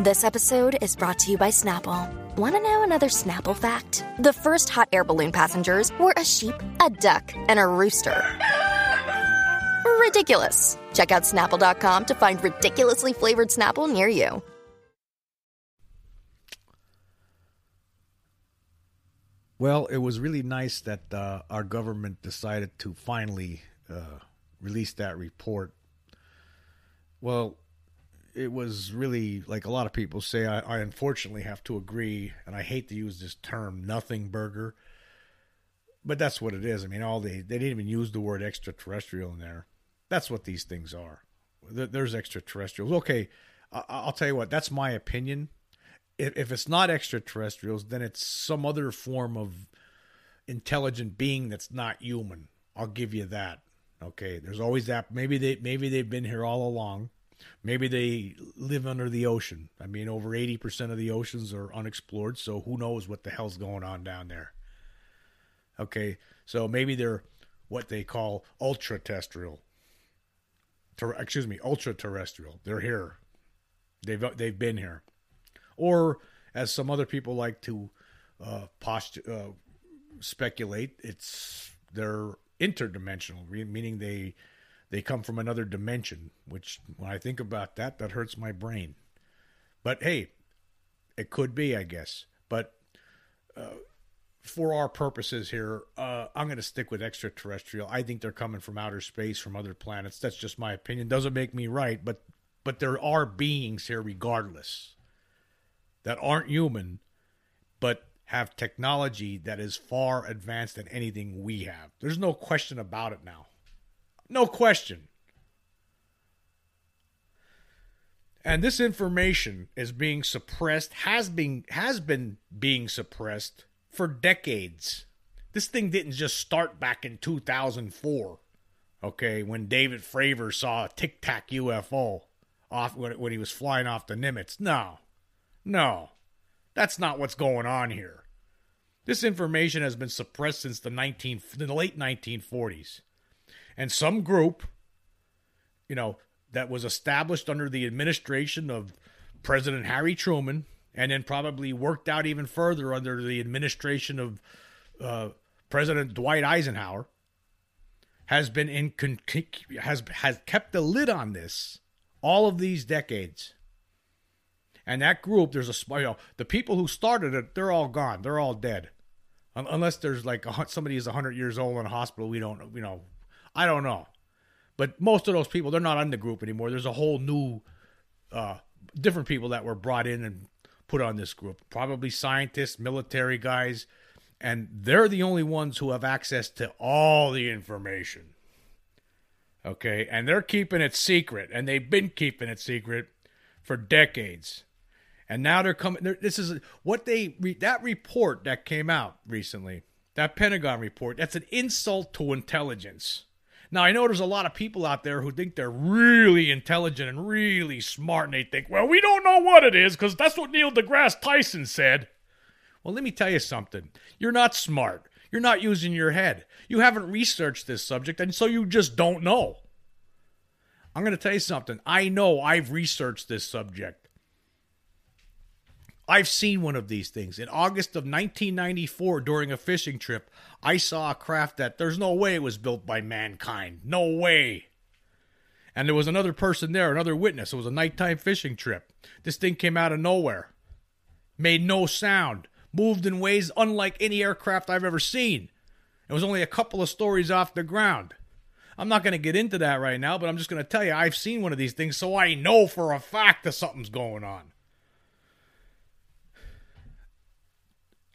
This episode is brought to you by Snapple. Want to know another Snapple fact? The first hot air balloon passengers were a sheep, a duck, and a rooster. Ridiculous. Check out snapple.com to find ridiculously flavored Snapple near you. Well, it was really nice that uh, our government decided to finally uh, release that report. Well, it was really like a lot of people say. I, I, unfortunately have to agree, and I hate to use this term, nothing burger, but that's what it is. I mean, all they they didn't even use the word extraterrestrial in there. That's what these things are. There's extraterrestrials. Okay, I'll tell you what. That's my opinion. If, it's not extraterrestrials, then it's some other form of intelligent being that's not human. I'll give you that. Okay, there's always that. Maybe they maybe they've been here all along Maybe they live under the ocean. I mean, over 80% of the oceans are unexplored, so who knows what the hell's going on down there. Okay, so maybe they're what they call ultra terrestrial. Ter- excuse me, ultra terrestrial. They're here. They've they've been here, or as some other people like to uh, post uh, speculate, it's they're interdimensional, meaning they they come from another dimension, which when I think about that, that hurts my brain. But hey, it could be, I guess. But uh, for our purposes here, uh, I'm going to stick with extraterrestrial. I think they're coming from outer space, from other planets. That's just my opinion. Doesn't make me right, but but there are beings here, regardless, that aren't human, but have technology that is far advanced than anything we have. There's no question about it now. No question. And this information is being suppressed, has been has been being suppressed for decades. This thing didn't just start back in 2004. Okay, when David Fravor saw a Tic Tac UFO off when, when he was flying off the Nimitz. No. No. That's not what's going on here. This information has been suppressed since the 19 the late 1940s and some group, you know, that was established under the administration of President Harry Truman, and then probably worked out even further under the administration of uh, President Dwight Eisenhower, has been in has has kept the lid on this all of these decades. And that group, there's a you know, the people who started it, they're all gone. They're all dead, unless there's like a, somebody is 100 years old in a hospital. We don't, you know, I don't know. But most of those people, they're not on the group anymore. There's a whole new, uh, different people that were brought in and put on this group. Probably scientists, military guys, and they're the only ones who have access to all the information. Okay, and they're keeping it secret, and they've been keeping it secret for decades. And now they're coming. They're, this is what they that report that came out recently. That Pentagon report. That's an insult to intelligence. Now, I know there's a lot of people out there who think they're really intelligent and really smart, and they think, well, we don't know what it is because that's what Neil deGrasse Tyson said. Well, let me tell you something. You're not smart. You're not using your head. You haven't researched this subject, and so you just don't know. I'm going to tell you something. I know I've researched this subject. I've seen one of these things. In August of 1994, during a fishing trip, I saw a craft that there's no way it was built by mankind. No way. And there was another person there, another witness. It was a nighttime fishing trip. This thing came out of nowhere, made no sound, moved in ways unlike any aircraft I've ever seen. It was only a couple of stories off the ground. I'm not going to get into that right now, but I'm just going to tell you I've seen one of these things, so I know for a fact that something's going on.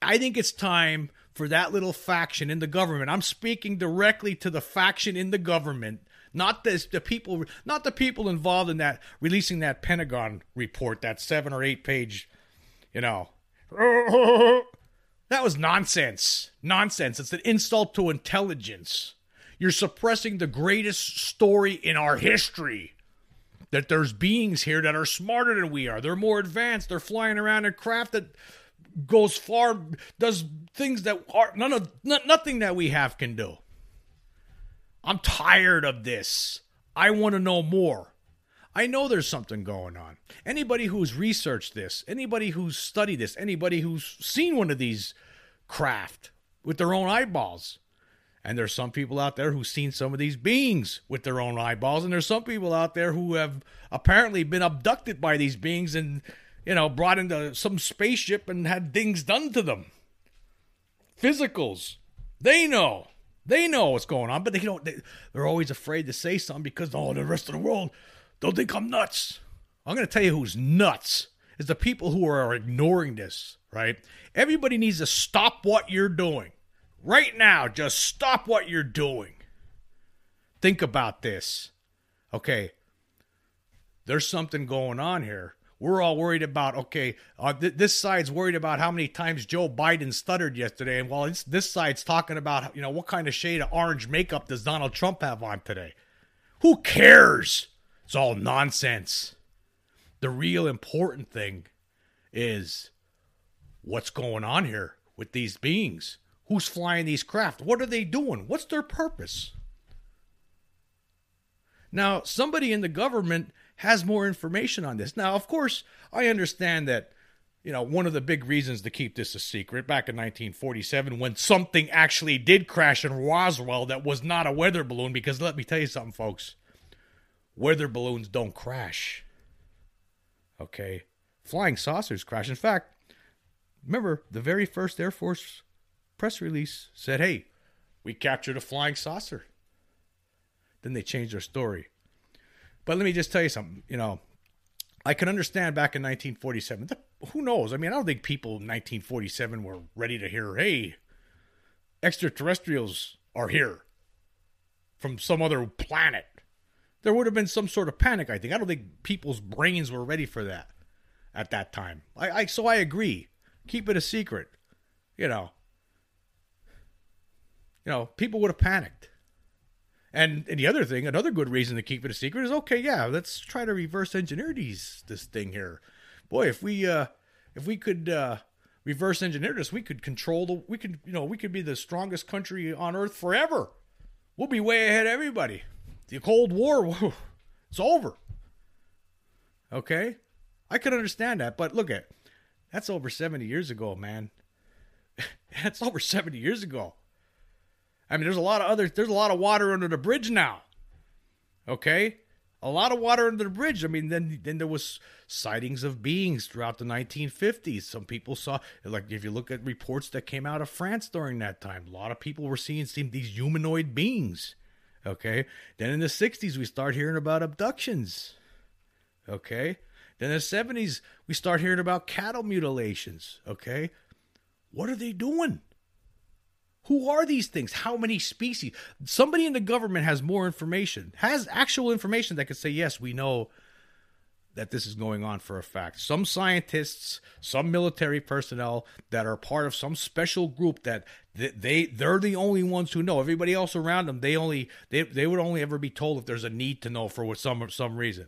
I think it's time for that little faction in the government. I'm speaking directly to the faction in the government, not the, the people, not the people involved in that releasing that Pentagon report, that seven or eight page, you know. That was nonsense. Nonsense. It's an insult to intelligence. You're suppressing the greatest story in our history. That there's beings here that are smarter than we are. They're more advanced. They're flying around in craft that goes far, does things that are none of nothing that we have can do. I'm tired of this. I want to know more. I know there's something going on. Anybody who's researched this, anybody who's studied this, anybody who's seen one of these craft with their own eyeballs. And there's some people out there who've seen some of these beings with their own eyeballs, and there's some people out there who have apparently been abducted by these beings and, you know, brought into some spaceship and had things done to them. Physicals. They know. They know what's going on, but they don't. They, they're always afraid to say something because oh, the rest of the world don't think I'm nuts. I'm going to tell you who's nuts is the people who are ignoring this. Right? Everybody needs to stop what you're doing right now. Just stop what you're doing. Think about this. Okay, there's something going on here. We're all worried about okay. Uh, th- this side's worried about how many times Joe Biden stuttered yesterday, and while this side's talking about you know what kind of shade of orange makeup does Donald Trump have on today. Who cares? It's all nonsense. The real important thing is what's going on here with these beings. Who's flying these craft? What are they doing? What's their purpose? Now, somebody in the government has more information on this. Now, of course, I understand that, you know, one of the big reasons to keep this a secret back in 1947 when something actually did crash in Roswell that was not a weather balloon, because let me tell you something, folks weather balloons don't crash. Okay? Flying saucers crash. In fact, remember the very first Air Force press release said, hey, we captured a flying saucer. Then they changed their story. But let me just tell you something. You know, I can understand back in 1947. Who knows? I mean, I don't think people in 1947 were ready to hear, hey, extraterrestrials are here from some other planet. There would have been some sort of panic, I think. I don't think people's brains were ready for that at that time. I, I so I agree. Keep it a secret. You know. You know, people would have panicked. And, and the other thing, another good reason to keep it a secret is okay, yeah, let's try to reverse engineer these this thing here. Boy, if we uh if we could uh reverse engineer this, we could control the we could you know, we could be the strongest country on earth forever. We'll be way ahead of everybody. The Cold War, whew, it's over. Okay? I could understand that, but look at that's over 70 years ago, man. that's over 70 years ago. I mean, there's a lot of other there's a lot of water under the bridge now. Okay? A lot of water under the bridge. I mean, then then there was sightings of beings throughout the 1950s. Some people saw like if you look at reports that came out of France during that time, a lot of people were seeing, seeing these humanoid beings. Okay? Then in the 60s we start hearing about abductions. Okay? Then in the 70s we start hearing about cattle mutilations. Okay? What are they doing? Who are these things? How many species? Somebody in the government has more information, has actual information that could say, yes, we know that this is going on for a fact. Some scientists, some military personnel that are part of some special group that they they're the only ones who know. Everybody else around them, they only they they would only ever be told if there's a need to know for some some reason.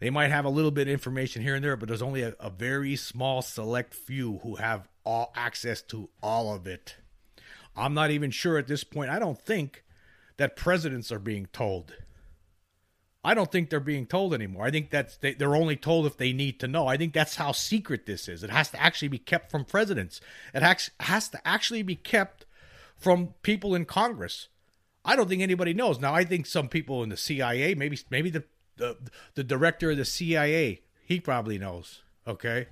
They might have a little bit of information here and there, but there's only a, a very small select few who have all access to all of it. I'm not even sure at this point. I don't think that presidents are being told. I don't think they're being told anymore. I think that's they, are only told if they need to know. I think that's how secret this is. It has to actually be kept from presidents. It has to actually be kept from people in Congress. I don't think anybody knows. Now, I think some people in the CIA, maybe maybe the the, the director of the CIA, he probably knows. Okay,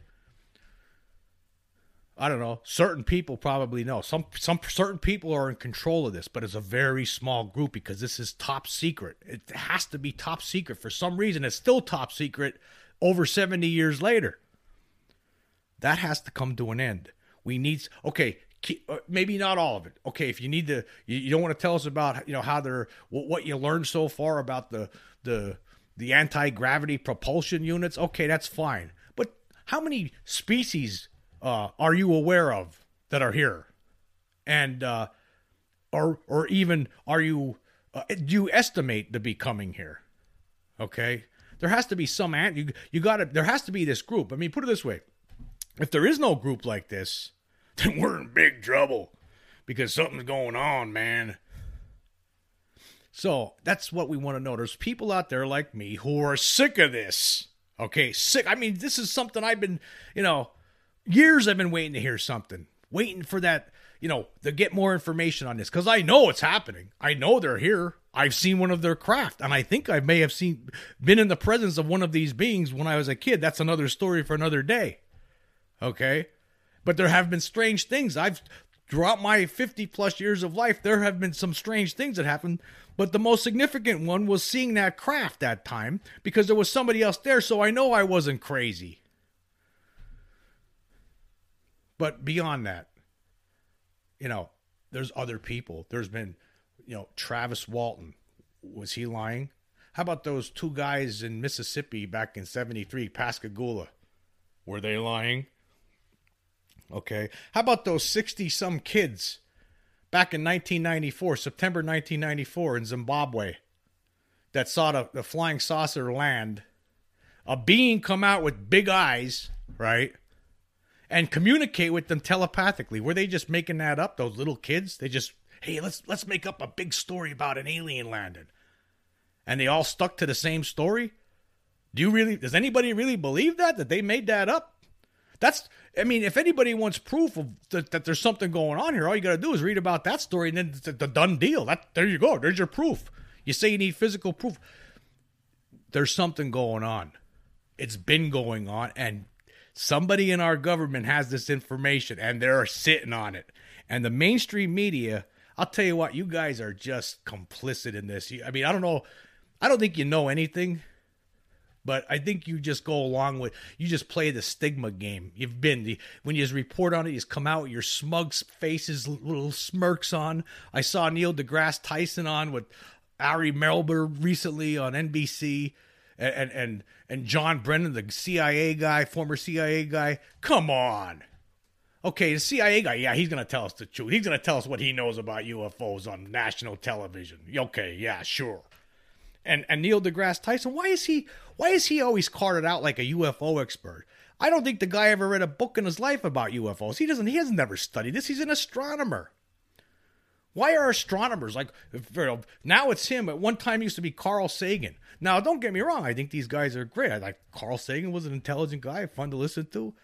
I don't know. Certain people probably know. Some some certain people are in control of this, but it's a very small group because this is top secret. It has to be top secret for some reason. It's still top secret over 70 years later. That has to come to an end. We need okay, uh, maybe not all of it. Okay, if you need to you, don't want to tell us about, you know, how they're what you learned so far about the the the anti-gravity propulsion units. Okay, that's fine. But how many species uh, are you aware of that are here? And uh, or or even are you uh, do you estimate to be coming here? Okay, there has to be some ant. You you got to there has to be this group. I mean, put it this way: if there is no group like this, then we're in big trouble because something's going on, man. So that's what we want to know. There's people out there like me who are sick of this. Okay, sick. I mean, this is something I've been, you know, years I've been waiting to hear something, waiting for that, you know, to get more information on this because I know it's happening. I know they're here. I've seen one of their craft, and I think I may have seen, been in the presence of one of these beings when I was a kid. That's another story for another day. Okay, but there have been strange things. I've throughout my 50 plus years of life, there have been some strange things that happened. But the most significant one was seeing that craft that time because there was somebody else there, so I know I wasn't crazy. But beyond that, you know, there's other people. There's been, you know, Travis Walton. Was he lying? How about those two guys in Mississippi back in 73, Pascagoula? Were they lying? Okay. How about those 60 some kids back in 1994, September 1994 in Zimbabwe that saw the, the flying saucer land? A being come out with big eyes, right? And communicate with them telepathically. Were they just making that up? Those little kids? They just, hey, let's let's make up a big story about an alien landing. And they all stuck to the same story? Do you really does anybody really believe that? That they made that up? That's, I mean, if anybody wants proof of that, that there's something going on here, all you got to do is read about that story, and then it's the done deal. That there you go. There's your proof. You say you need physical proof. There's something going on. It's been going on, and somebody in our government has this information, and they're sitting on it. And the mainstream media, I'll tell you what, you guys are just complicit in this. I mean, I don't know. I don't think you know anything but I think you just go along with you just play the stigma game. You've been the when you just report on it, you just come out with your smug faces, little smirks on. I saw Neil deGrasse Tyson on with Ari Melber recently on NBC, and and and, John Brennan, the CIA guy, former CIA guy. Come on. Okay, the CIA guy, yeah, he's gonna tell us the truth. He's gonna tell us what he knows about UFOs on national television. Okay, yeah, sure and and Neil deGrasse Tyson. Why is he why is he always carted out like a UFO expert? I don't think the guy ever read a book in his life about UFOs. He doesn't. He has never studied this. He's an astronomer. Why are astronomers like now? It's him. At one time, used to be Carl Sagan. Now, don't get me wrong. I think these guys are great. I like Carl Sagan was an intelligent guy, fun to listen to.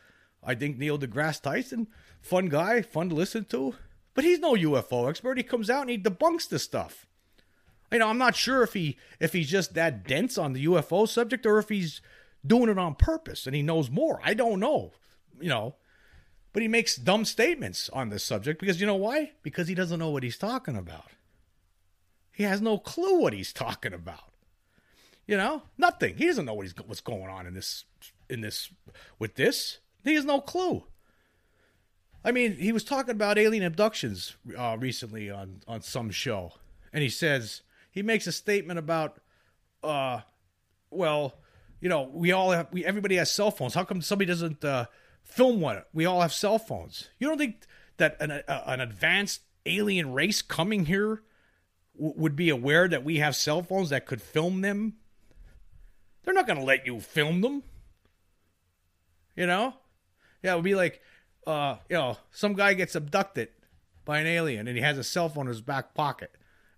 I think Neil deGrasse Tyson, fun guy, fun to listen to. But he's no UFO expert. He comes out and he debunks this stuff you know, I'm not sure if he if he's just that dense on the UFO subject or if he's doing it on purpose and he knows more. I don't know, you know. But he makes dumb statements on this subject because you know why? Because he doesn't know what he's talking about. He has no clue what he's talking about. You know, nothing. He doesn't know what what's going on in this in this with this. He has no clue. I mean, he was talking about alien abductions uh, recently on on some show, and he says he makes a statement about, uh, well, you know, we all have, we everybody has cell phones. How come somebody doesn't uh, film what? We all have cell phones. You don't think that an, a, an advanced alien race coming here w- would be aware that we have cell phones that could film them? They're not going to let you film them. You know? Yeah, it would be like, uh, you know, some guy gets abducted by an alien and he has a cell phone in his back pocket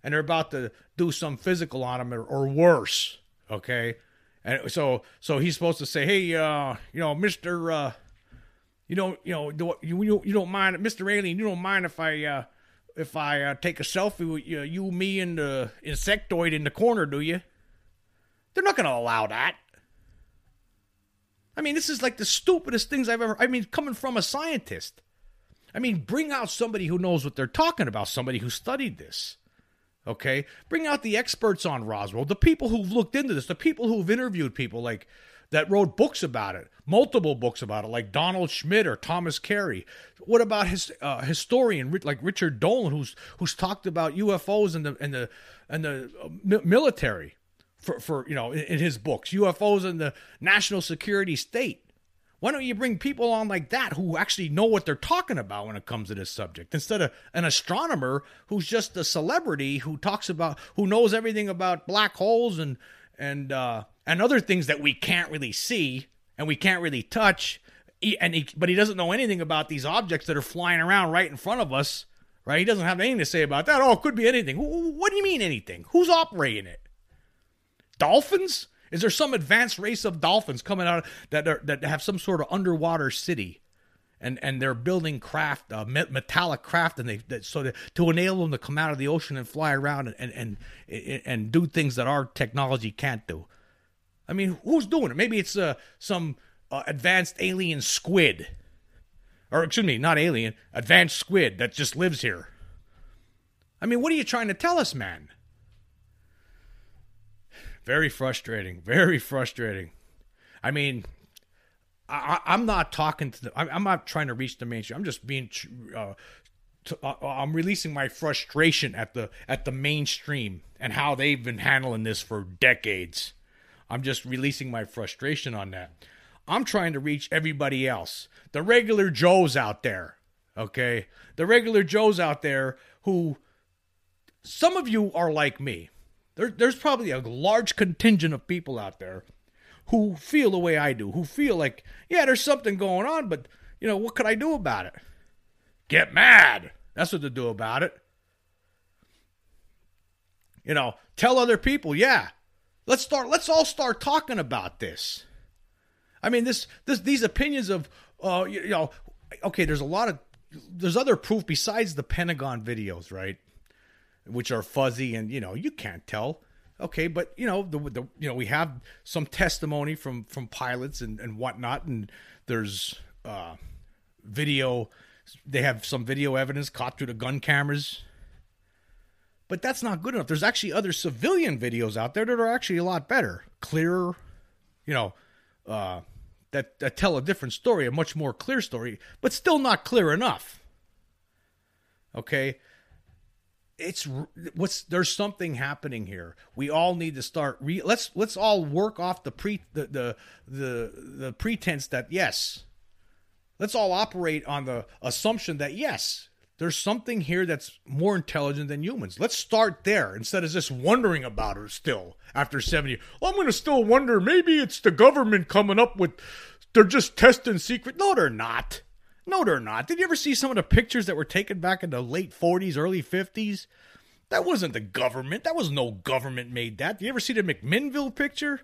and they're about to do some physical on him or, or worse. Okay, and so so he's supposed to say, hey, uh, you know, Mister, uh, you know, you know, you you you don't mind, Mister Alien, you don't mind if I uh, if I uh, take a selfie with you, you, me, and the insectoid in the corner, do you? They're not going to allow that. I mean, this is like the stupidest things I've ever. I mean, coming from a scientist. I mean, bring out somebody who knows what they're talking about, somebody who studied this. Okay? Bring out the experts on Roswell, the people who've looked into this, the people who've interviewed people like that wrote books about it, multiple books about it, like Donald Schmitt or Thomas Carey. What about his uh, historian like Richard Dolan, who's who's talked about UFOs and the and the and the uh, military for for you know in, in his books, UFOs and the national security state. Why don't you bring people on like that who actually know what they're talking about when it comes to this subject instead of an astronomer who's just a celebrity who talks about who knows everything about black holes and and uh, and other things that we can't really see and we can't really touch and he, but he doesn't know anything about these objects that are flying around right in front of us right? He doesn't have anything to say about that. Oh, it could be anything. What do you mean anything? Who's operating it? Dolphins? Is there some advanced race of dolphins coming out that are, that have some sort of underwater city, and and they're building craft, uh, metallic craft, and they that, so to, to enable them to come out of the ocean and fly around and and and, and do things that our technology can't do. I mean, who's doing it? Maybe it's uh, some uh, advanced alien squid or excuse me, not alien, advanced squid that just lives here. I mean, what are you trying to tell us, man? Very frustrating. Very frustrating. I mean, I, am not talking to the. I'm not trying to reach the mainstream. I'm just being. Uh, to, uh, I'm releasing my frustration at the at the mainstream and how they've been handling this for decades. I'm just releasing my frustration on that. I'm trying to reach everybody else. The regular Joes out there, okay? The regular Joes out there who some of you are like me. There, there's probably a large contingent of people out there who feel the way I do, who feel like, yeah, there's something going on, but, you know, what could I do about it? Get mad. That's what to do about it. You know, tell other people, yeah, let's start, let's all start talking about this. I mean, this this these opinions of uh you, you know, okay, there's a lot of there's other proof besides the Pentagon videos, right? Which are fuzzy and you know you can't tell. Okay, but you know the, the you know we have some testimony from from pilots and and whatnot, and there's uh video. They have some video evidence caught through the gun cameras. But that's not good enough. There's actually other civilian videos out there that are actually a lot better, clearer, you know, uh, that, that tell a different story, a much more clear story, but still not clear enough. Okay, it's what's there's something happening here. We all need to start. Re, let's let's all work off the pre the, the the the pretense that yes, let's all operate on the assumption that yes, there's something here that's more intelligent than humans. Let's start there instead of just wondering about it still after 70. Well, I'm going to still wonder maybe it's the government coming up with they're just testing secret. No, they're not. No, they're not. Did you ever see some of the pictures that were taken back in the late 40s, early 50s? That wasn't the government. That was no government made that. Did you ever see the McMinnville picture?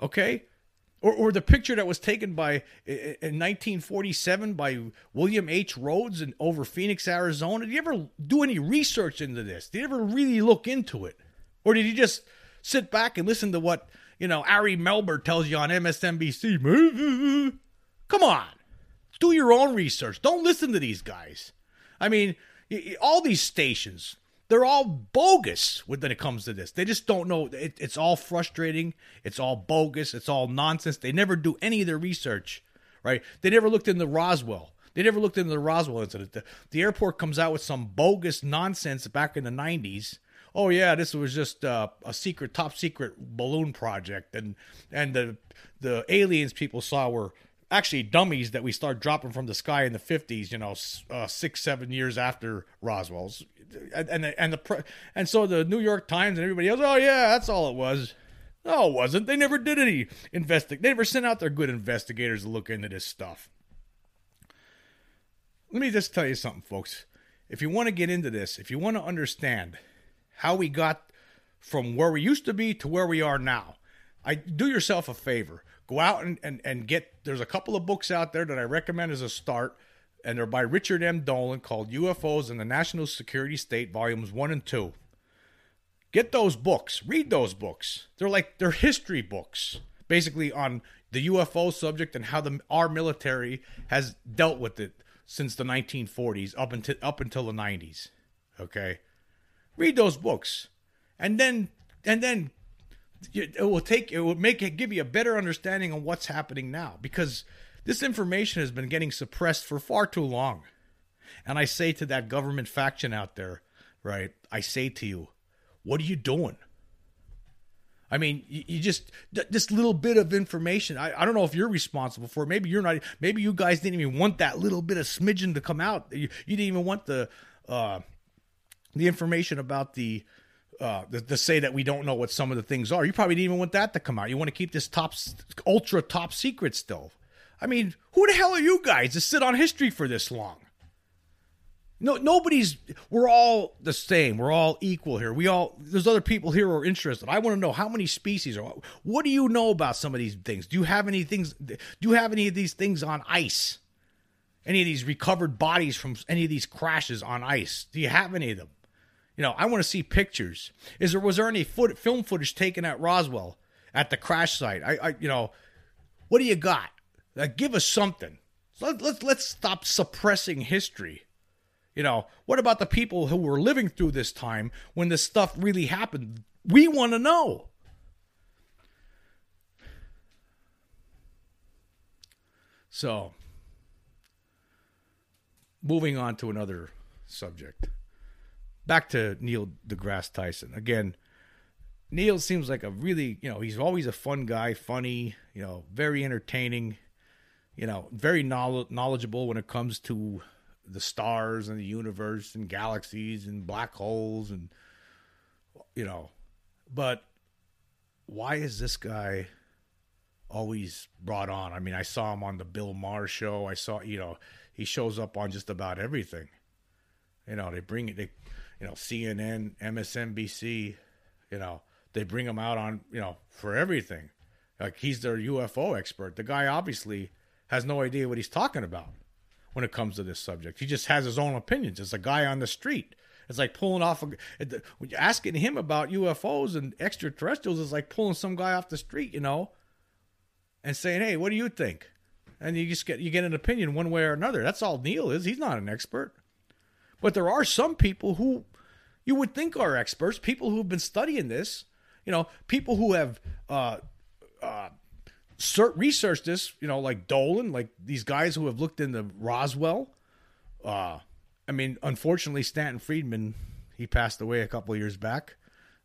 Okay or, or the picture that was taken by in 1947 by William H. Rhodes in over Phoenix, Arizona. Did you ever do any research into this? Did you ever really look into it, or did you just sit back and listen to what you know Ari Melber tells you on MSNBC? Come on, do your own research. Don't listen to these guys. I mean, all these stations they're all bogus when it comes to this. They just don't know. It, it's all frustrating. It's all bogus. It's all nonsense. They never do any of their research, right? They never looked into Roswell. They never looked into the Roswell incident. The, the airport comes out with some bogus nonsense back in the 90s. Oh yeah, this was just uh, a secret, top secret balloon project, and and the the aliens people saw were actually dummies that we start dropping from the sky in the 50s you know uh, six seven years after roswell's and and the and so the New York Times and everybody else, oh yeah, that's all it was. No, it wasn't. They never did any investigate. They never sent out their good investigators to look into this stuff. Let me just tell you something, folks. If you want to get into this, if you want to understand how we got from where we used to be to where we are now, I do yourself a favor. Go out and, and, and get there's a couple of books out there that I recommend as a start and they're by Richard M. Dolan called UFOs and the National Security State, volumes one and two. Get those books, read those books. They're like they're history books, basically on the UFO subject and how the our military has dealt with it since the 1940s up until up until the 90s. Okay, read those books, and then and then it will take it will make it give you a better understanding of what's happening now because this information has been getting suppressed for far too long. And I say to that government faction out there, right? I say to you, what are you doing? I mean, you, you just this little bit of information. I, I don't know if you're responsible for. it. Maybe you're not. Maybe you guys didn't even want that little bit of smidgen to come out. You, you didn't even want the uh, the information about the uh, the, to say that we don't know what some of the things are. You probably didn't even want that to come out. You want to keep this top ultra top secret still. I mean, who the hell are you guys to sit on history for this long? No, nobody's. We're all the same. We're all equal here. We all. There's other people here who are interested. I want to know how many species are. What do you know about some of these things? Do you have any things? Do you have any of these things on ice? Any of these recovered bodies from any of these crashes on ice? Do you have any of them? You know, I want to see pictures. Is there was there any foot, film footage taken at Roswell at the crash site? I, I you know, what do you got? Give us something. Let, let's let's stop suppressing history. You know, what about the people who were living through this time when this stuff really happened? We want to know. So, moving on to another subject. Back to Neil deGrasse Tyson. Again, Neil seems like a really, you know, he's always a fun guy, funny, you know, very entertaining, you know, very knowledgeable when it comes to the stars and the universe and galaxies and black holes and you know. But why is this guy always brought on? I mean i saw him on the bill maher show. I saw you know he shows up on just about everything. You know they bring it they you know cnn msnbc you know they bring him out on you know for everything like he's their ufo expert the guy obviously has no idea what he's talking about when it comes to this subject. He just has his own opinions. It's a guy on the street. It's like pulling off a, asking him about UFOs and extraterrestrials is like pulling some guy off the street, you know, and saying, "Hey, what do you think?" And you just get you get an opinion one way or another. That's all Neil is. He's not an expert, but there are some people who you would think are experts. People who've been studying this, you know, people who have uh, uh, research this, you know, like Dolan, like these guys who have looked into Roswell. Uh, I mean, unfortunately, Stanton Friedman, he passed away a couple years back.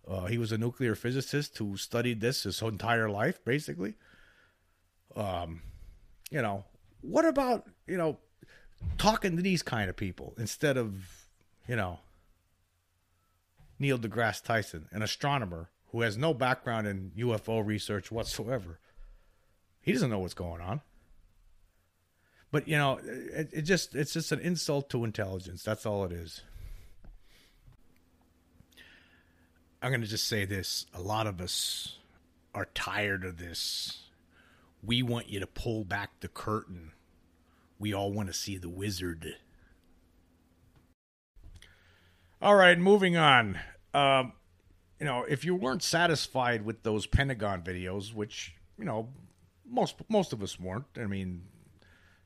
Uh, he was a nuclear physicist who studied this his entire life, basically. Um, you know, what about you know talking to these kind of people instead of you know Neil deGrasse Tyson, an astronomer who has no background in UFO research whatsoever? He doesn't know what's going on. But you know, it, it just it's just an insult to intelligence. That's all it is. I'm going to just say this. A lot of us are tired of this. We want you to pull back the curtain. We all want to see the wizard. All right, moving on. Um, you know, if you weren't satisfied with those Pentagon videos, which, you know, most most of us weren't. I mean,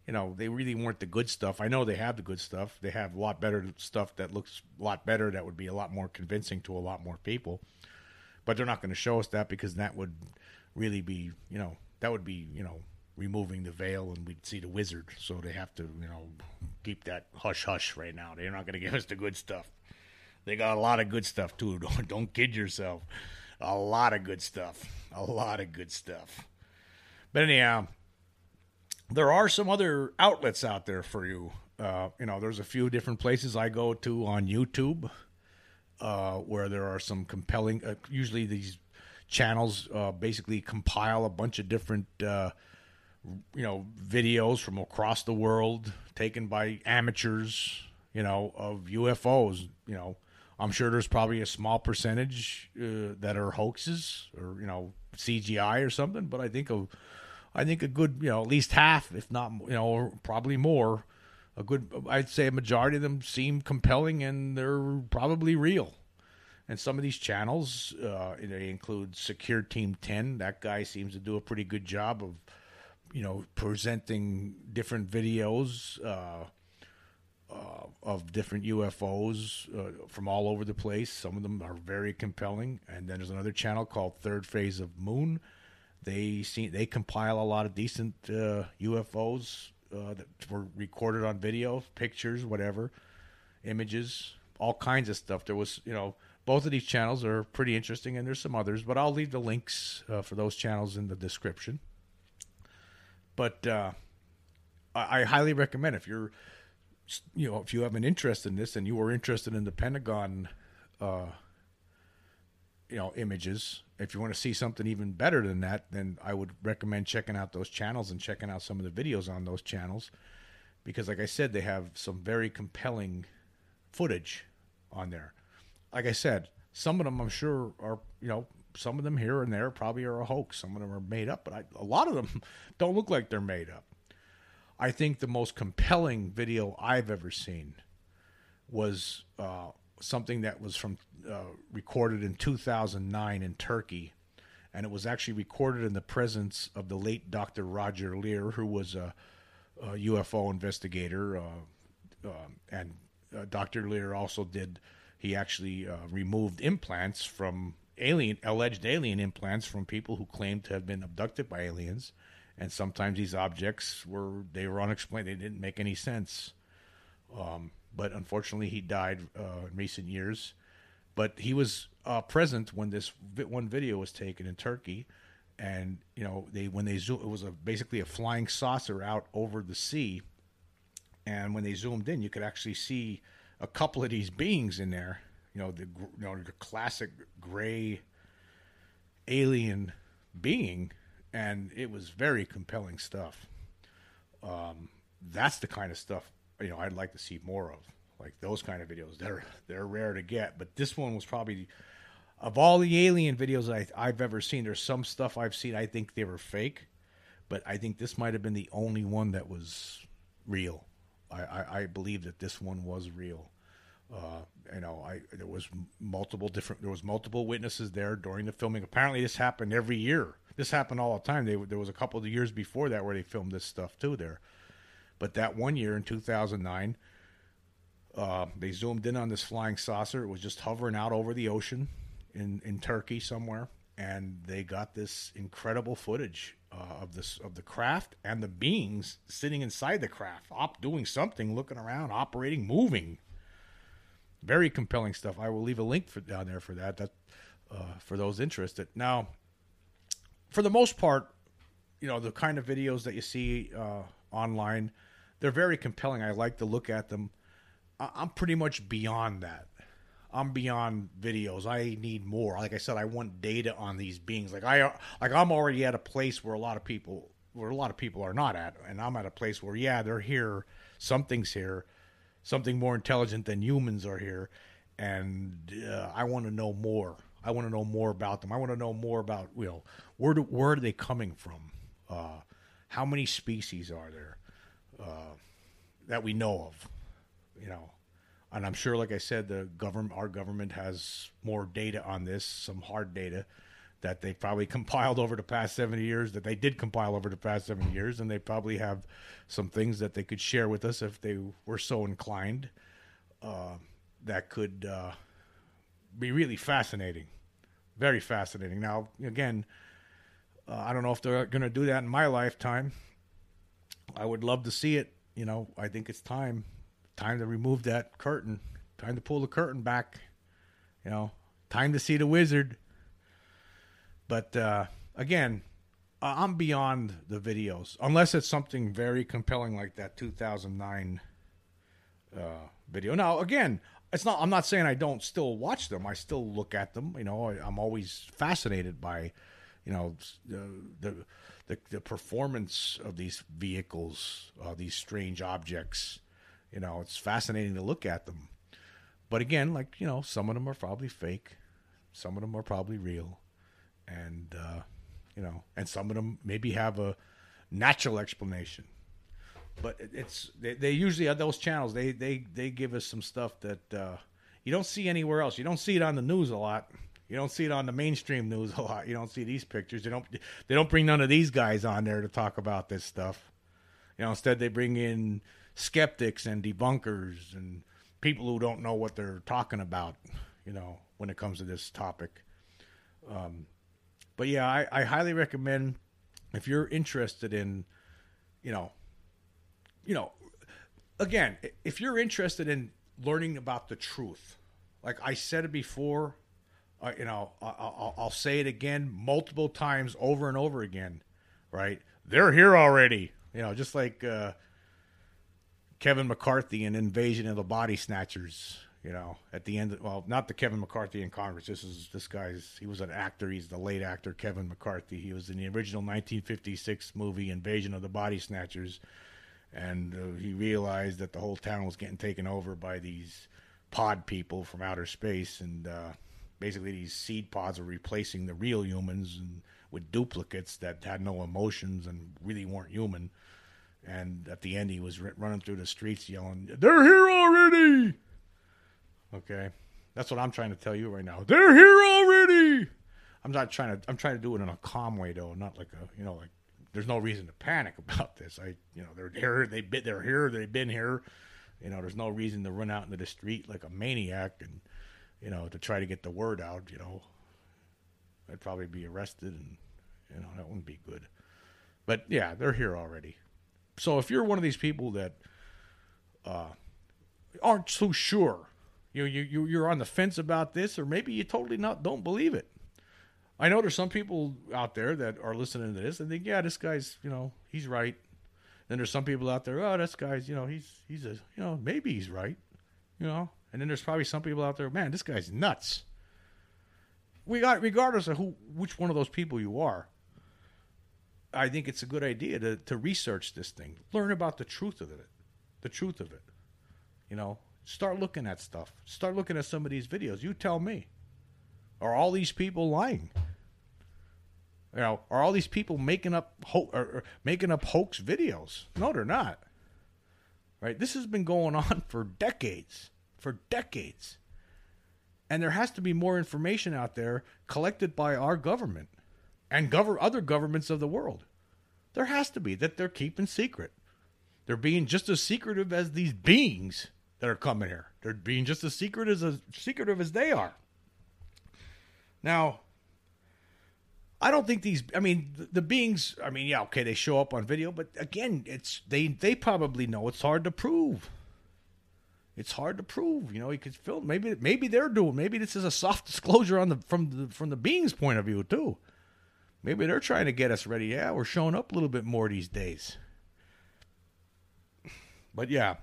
you know, they really weren't the good stuff. I know they have the good stuff. They have a lot better stuff that looks a lot better that would be a lot more convincing to a lot more people. But they're not going to show us that because that would really be, you know, that would be, you know, removing the veil and we'd see the wizard. So they have to, you know, keep that hush hush right now. They're not going to give us the good stuff. They got a lot of good stuff too. Don't don't kid yourself. A lot of good stuff. A lot of good stuff. But anyhow, there are some other outlets out there for you. Uh, you know, there's a few different places I go to on YouTube uh, where there are some compelling. Uh, usually, these channels uh, basically compile a bunch of different, uh, you know, videos from across the world taken by amateurs. You know, of UFOs. You know, I'm sure there's probably a small percentage uh, that are hoaxes or you know CGI or something, but I think a, I think a good, you know, at least half, if not, you know, probably more, a good, I'd say a majority of them seem compelling and they're probably real. And some of these channels, uh, they include Secure Team 10. That guy seems to do a pretty good job of, you know, presenting different videos uh, uh, of different UFOs uh, from all over the place. Some of them are very compelling. And then there's another channel called Third Phase of Moon they see they compile a lot of decent uh, UFOs uh, that were recorded on video, pictures, whatever, images, all kinds of stuff. There was, you know, both of these channels are pretty interesting, and there's some others, but I'll leave the links uh, for those channels in the description. But uh, I, I, highly recommend if you're, you know, if you have an interest in this and you were interested in the Pentagon, uh, you know, images if you want to see something even better than that, then I would recommend checking out those channels and checking out some of the videos on those channels because, like I said, they have some very compelling footage on there. Like I said, some of them I'm sure are you know some of them here and there probably are a hoax. Some of them are made up, but I, a lot of them don't look like they're made up. I think the most compelling video I've ever seen was uh, something that was from uh, recorded in 2009 in Turkey, and it was actually recorded in the presence of the late Dr. Roger Leir, who was a, a UFO investigator, uh, um, and uh, Dr. Leir also did. He actually uh, removed implants from alien alleged alien implants from people who claimed to have been abducted by aliens and sometimes these objects were they were unexplained. They didn't make any sense. Um, but unfortunately he died uh, in recent years. But he was uh, present when this vi- one video was taken in Turkey. And you know they when they zoom it was a basically a flying saucer out over the sea. And when they zoomed in you could actually see a couple of these beings in there. You know the you know the classic gray alien being, and it was very compelling stuff. Um, that's the kind of stuff you know I'd like to see more of, like those kind of videos. They're they're rare to get, but this one was probably of all the alien videos I, I've ever seen. There's some stuff I've seen I think they were fake, but I think this might have been the only one that was real. I, I believe that this one was real. Uh, you know, I there was multiple different there was multiple witnesses there during the filming. Apparently, this happened every year. This happened all the time. They, there was a couple of years before that where they filmed this stuff too there. But that one year in 2009, uh, they zoomed in on this flying saucer. It was just hovering out over the ocean in in Turkey somewhere, and they got this incredible footage uh, of this of the craft and the beings sitting inside the craft, op doing something, looking around, operating, moving very compelling stuff. I will leave a link for, down there for that. That uh, for those interested. Now, for the most part, you know the kind of videos that you see uh, online, they're very compelling. I like to look at them. I- I'm pretty much beyond that. I'm beyond videos. I need more. Like I said, I want data on these beings. Like I like I'm already at a place where a lot of people where a lot of people are not at, and I'm at a place where yeah, they're here. Something's here something more intelligent than humans are here, and uh, I want to know more. I want to know more about them. I want to know more about you know where do, where are they coming from? Uh, how many species are there uh, that we know of? You know, and I'm sure, like I said, the government, our government has more data on this, some hard data that they probably compiled over the past 70 years that they did compile over the past 70 years and they probably have some things that they could share with us if they were so inclined uh, that could uh, be really fascinating very fascinating. Now again uh, i don't know if they're going to do that in my lifetime. I would love to see it you know i think it's time time to remove that curtain time to pull the curtain back you know time to see the wizard but uh, again, I'm beyond the videos unless it's something very compelling like that 2009 uh, video. Now, again, it's not. I'm not saying I don't still watch them. I still look at them. You know, I, am always fascinated by, you know, the the the, the performance of these vehicles, uh, these strange objects. You know, it's fascinating to look at them. But again, like you know, some of them are probably fake. Some of them are probably real and uh, you know, and some of them maybe have a natural explanation. But it's they, they usually have those channels. They they they give us some stuff that uh, you don't see anywhere else. You don't see it on the news a lot. You don't see it on the mainstream news a lot. You don't see these pictures. They don't they don't bring none of these guys on there to talk about this stuff. You know, instead they bring in skeptics and debunkers and people who don't know what they're talking about. You know, when it comes to this topic. Um, but yeah, I, I highly recommend if you're interested in, you know, you know, again, if you're interested in learning about the truth, like I said it before, uh, you know, I'll, I'll say it again multiple times over and over again, right? They're here already, you know, just like uh, Kevin McCarthy in Invasion of the Body Snatchers, you know, at the end, of, well, not the Kevin McCarthy in Congress. This is this guy's. He was an actor. He's the late actor Kevin McCarthy. He was in the original 1956 movie Invasion of the Body Snatchers, and uh, he realized that the whole town was getting taken over by these pod people from outer space, and uh, basically these seed pods are replacing the real humans and with duplicates that had no emotions and really weren't human. And at the end, he was running through the streets yelling, "They're here already!" Okay, that's what I'm trying to tell you right now. They're here already. I'm not trying to. I'm trying to do it in a calm way, though, not like a you know like. There's no reason to panic about this. I you know they're here. They been they're here. They've been here. You know, there's no reason to run out into the street like a maniac and you know to try to get the word out. You know, I'd probably be arrested and you know that wouldn't be good. But yeah, they're here already. So if you're one of these people that uh, aren't so sure, you you you you're on the fence about this, or maybe you totally not don't believe it. I know there's some people out there that are listening to this and think, yeah, this guy's you know he's right. Then there's some people out there, oh, this guy's you know he's he's a you know maybe he's right, you know. And then there's probably some people out there, man, this guy's nuts. We got regardless of who which one of those people you are, I think it's a good idea to, to research this thing, learn about the truth of it, the truth of it. You know, start looking at stuff. Start looking at some of these videos. You tell me. Are all these people lying? You know, are all these people making up ho- or, or making up hoax videos? No, they're not. Right? This has been going on for decades, for decades, and there has to be more information out there collected by our government and gov- other governments of the world. There has to be that they're keeping secret. They're being just as secretive as these beings that are coming here. They're being just as secret as, as secretive as they are. Now, I don't think these. I mean, the, the beings. I mean, yeah, okay, they show up on video, but again, it's they. They probably know it's hard to prove. It's hard to prove. You know, you could film. Maybe maybe they're doing. Maybe this is a soft disclosure on the from the from the beings' point of view too. Maybe they're trying to get us ready. Yeah, we're showing up a little bit more these days. But yeah,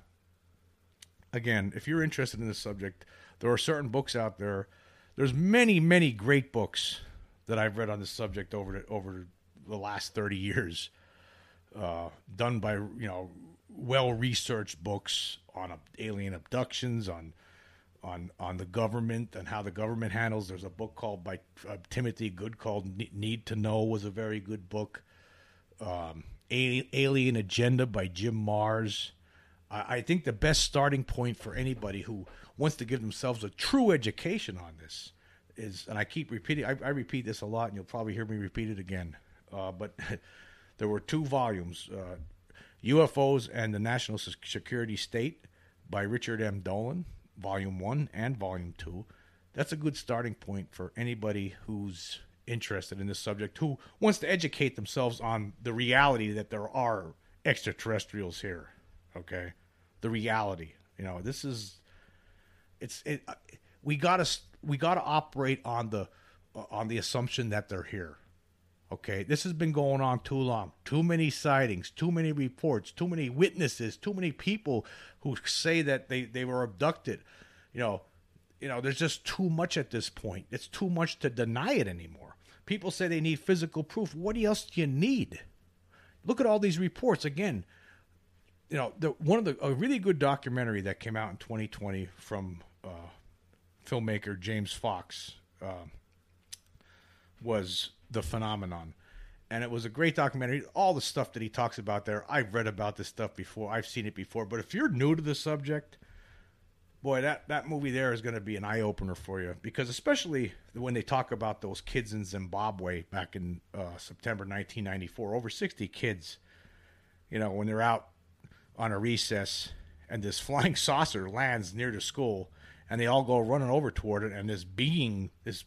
again, if you're interested in this subject, there are certain books out there. There's many, many great books that I've read on this subject over the, over the last 30 years, uh, done by you know well researched books on alien abductions, on on on the government and how the government handles. There's a book called by uh, Timothy Good called Need to Know was a very good book. Um, Alien Agenda by Jim Marrs. I, I think the best starting point for anybody who wants to give themselves a true education on this is, and I keep repeating, I, I repeat this a lot, and you'll probably hear me repeat it again. Uh, but there were two volumes, uh, UFOs and the National Security State by Richard M. Dolan Volume 1 and Volume 2. That's a good starting point for anybody who's interested in this subject, who wants to educate themselves on the reality that there are extraterrestrials here. Okay? The reality. You know, this is it's it uh, we got to we got to operate on the uh, on the assumption that they're here. Okay, this has been going on too long. Too many sightings, too many reports, too many witnesses, too many people who say that they, they were abducted. You know, you know, there's just too much at this point. It's too much to deny it anymore. People say they need physical proof. What else do you need? Look at all these reports again. You know, the one of the a really good documentary that came out in 2020 from uh, filmmaker James Fox uh, was the phenomenon. And it was a great documentary. All the stuff that he talks about there, I've read about this stuff before. I've seen it before. But if you're new to the subject, boy, that, that movie there is going to be an eye opener for you. Because especially when they talk about those kids in Zimbabwe back in uh, September 1994, over 60 kids, you know, when they're out on a recess and this flying saucer lands near the school and they all go running over toward it, and this being, this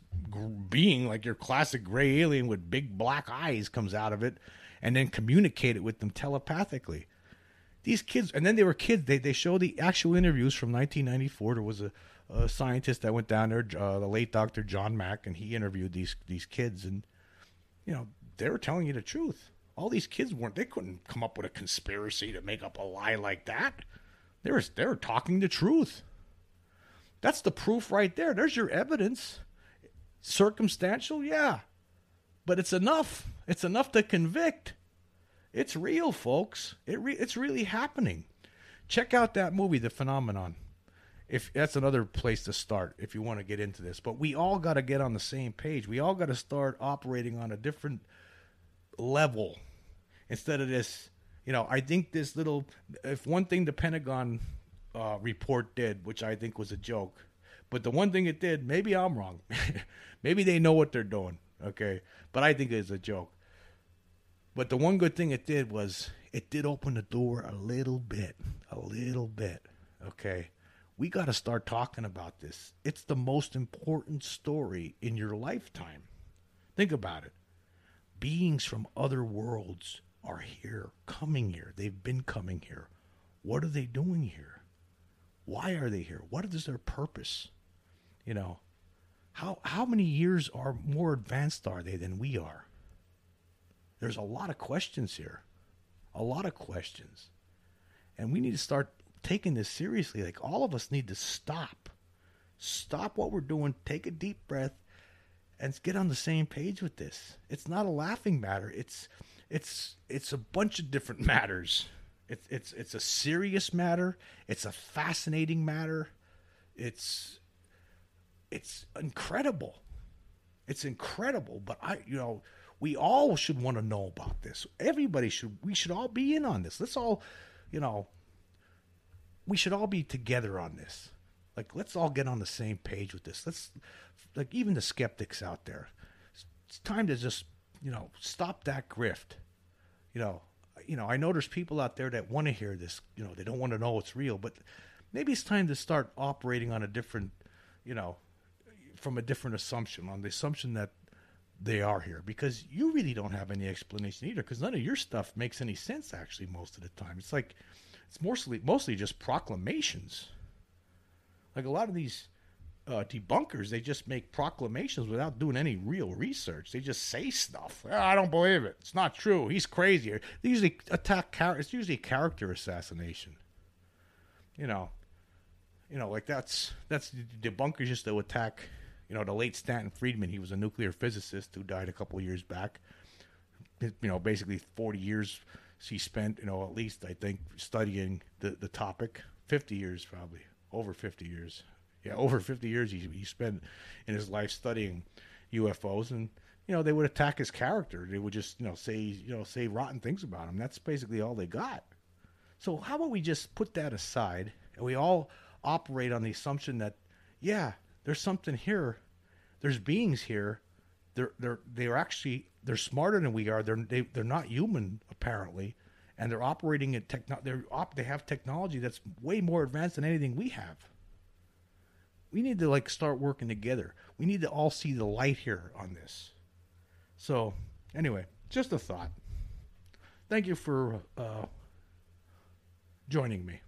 being like your classic gray alien with big black eyes comes out of it, and then communicate it with them telepathically. These kids, and then they were kids. They they show the actual interviews from 1994. There was a, a scientist that went down there, uh, the late Dr. John Mack, and he interviewed these these kids, and you know they were telling you the truth. All these kids weren't. They couldn't come up with a conspiracy to make up a lie like that. They were they talking the truth. That's the proof right there. There's your evidence. Circumstantial, yeah. But it's enough. It's enough to convict. It's real, folks. It re- it's really happening. Check out that movie, The Phenomenon. if that's another place to start if you want to get into this. But we all got to get on the same page. We all got to start operating on a different level instead of this. You know, I think this little, if one thing the Pentagon uh, report did, which I think was a joke, but the one thing it did, maybe I'm wrong. maybe they know what they're doing. Okay. But I think it's a joke. But the one good thing it did was it did open the door a little bit, a little bit. Okay. We got to start talking about this. It's the most important story in your lifetime. Think about it. Beings from other worlds are here, coming here. They've been coming here. What are they doing here? Why are they here? What is their purpose? You know, how how many years are more advanced are they than we are? There's a lot of questions here. A lot of questions. And we need to start taking this seriously. Like all of us need to stop. Stop what we're doing, take a deep breath, and get on the same page with this. It's not a laughing matter. It's it's it's a bunch of different matters. It's it's it's a serious matter. It's a fascinating matter. It's it's incredible. It's incredible. But I, you know, we all should want to know about this. Everybody should. We should all be in on this. Let's all, you know, we should all be together on this. Like, let's all get on the same page with this. Let's, like, even the skeptics out there, it's time to just, you know, stop that grift. You know, you know, I know there's people out there that want to hear this. You know, they don't want to know it's real, but maybe it's time to start operating on a different, you know, from a different assumption, on the assumption that they are here because you really don't have any explanation either because none of your stuff makes any sense actually most of the time it's like it's mostly mostly just proclamations like a lot of these uh, debunkers. They just make proclamations without doing any real research. They just say stuff. Oh, i don't believe it. It's not true. He's crazy. They usually attack char- it's usually character assassination. You know you know like that's that's debunkers just to attack you know, the late Stanton Friedman, he was a nuclear physicist who died a couple years back. You know, basically 40 years he spent, you know, at least I think studying the, the topic. 50 years probably, over 50 years. Yeah, over 50 years he, he spent in his life studying UFOs and you know, they would attack his character. They would just, you know, say, you know, say rotten things about him. That's basically all they got. So how about we just put that aside and we all operate on the assumption that, yeah, there's something here. There's beings here. They're they're they're actually they're smarter than we are. They're they, they're not human apparently, and they're operating at techno. They're op- they have technology that's way more advanced than anything we have. We need to like start working together. We need to all see the light here on this. So anyway, just a thought. Thank you for uh, joining me.